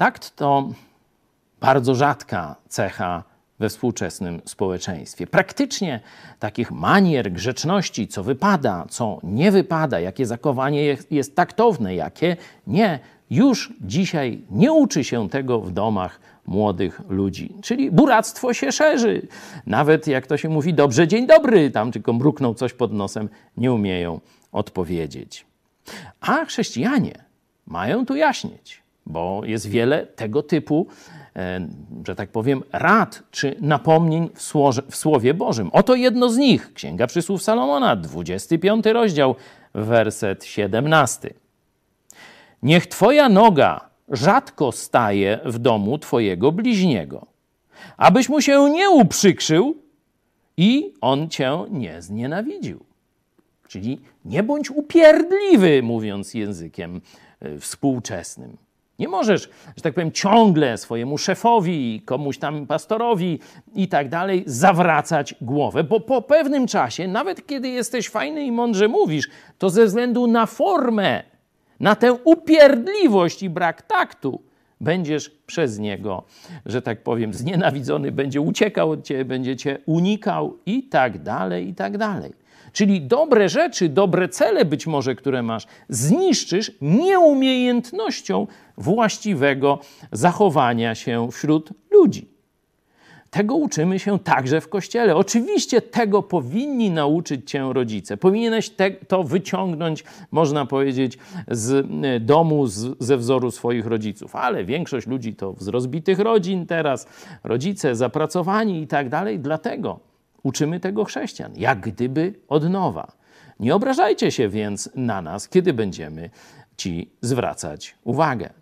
Takt to bardzo rzadka cecha we współczesnym społeczeństwie. Praktycznie takich manier, grzeczności, co wypada, co nie wypada, jakie zachowanie jest, taktowne, jakie nie, już dzisiaj nie uczy się tego w domach młodych ludzi. Czyli buractwo się szerzy. Nawet jak to się mówi, dobrze, dzień dobry, tam tylko mrukną coś pod nosem, nie umieją odpowiedzieć. A chrześcijanie mają tu jaśnieć, bo jest wiele tego typu, e, że tak powiem, rad czy napomnień w, słoże, w Słowie Bożym. Oto jedno z nich, Księga Przysłów Salomona, 25 rozdział, werset 17. Niech Twoja noga rzadko staje w domu Twojego bliźniego, abyś mu się nie uprzykrzył i on Cię nie znienawidził. Czyli nie bądź upierdliwy, mówiąc językiem e, współczesnym. Nie możesz, że tak powiem, ciągle swojemu szefowi, komuś tam pastorowi i tak dalej zawracać głowę, bo po pewnym czasie, nawet kiedy jesteś fajny i mądrze mówisz, to ze względu na formę, na tę upierdliwość i brak taktu, będziesz przez niego, że tak powiem, znienawidzony, będzie uciekał od ciebie, będzie cię unikał i tak dalej, i tak dalej. Czyli dobre rzeczy, dobre cele być może, które masz, zniszczysz nieumiejętnością właściwego zachowania się wśród ludzi. Tego uczymy się także w kościele. Oczywiście tego powinni nauczyć cię rodzice. Powinieneś te, to wyciągnąć, można powiedzieć, z e, domu, z, ze wzoru swoich rodziców. Ale większość ludzi to z rozbitych rodzin teraz, rodzice zapracowani i tak dalej. Dlatego uczymy tego chrześcijan, jak gdyby od nowa. Nie obrażajcie się więc na nas, kiedy będziemy ci zwracać uwagę.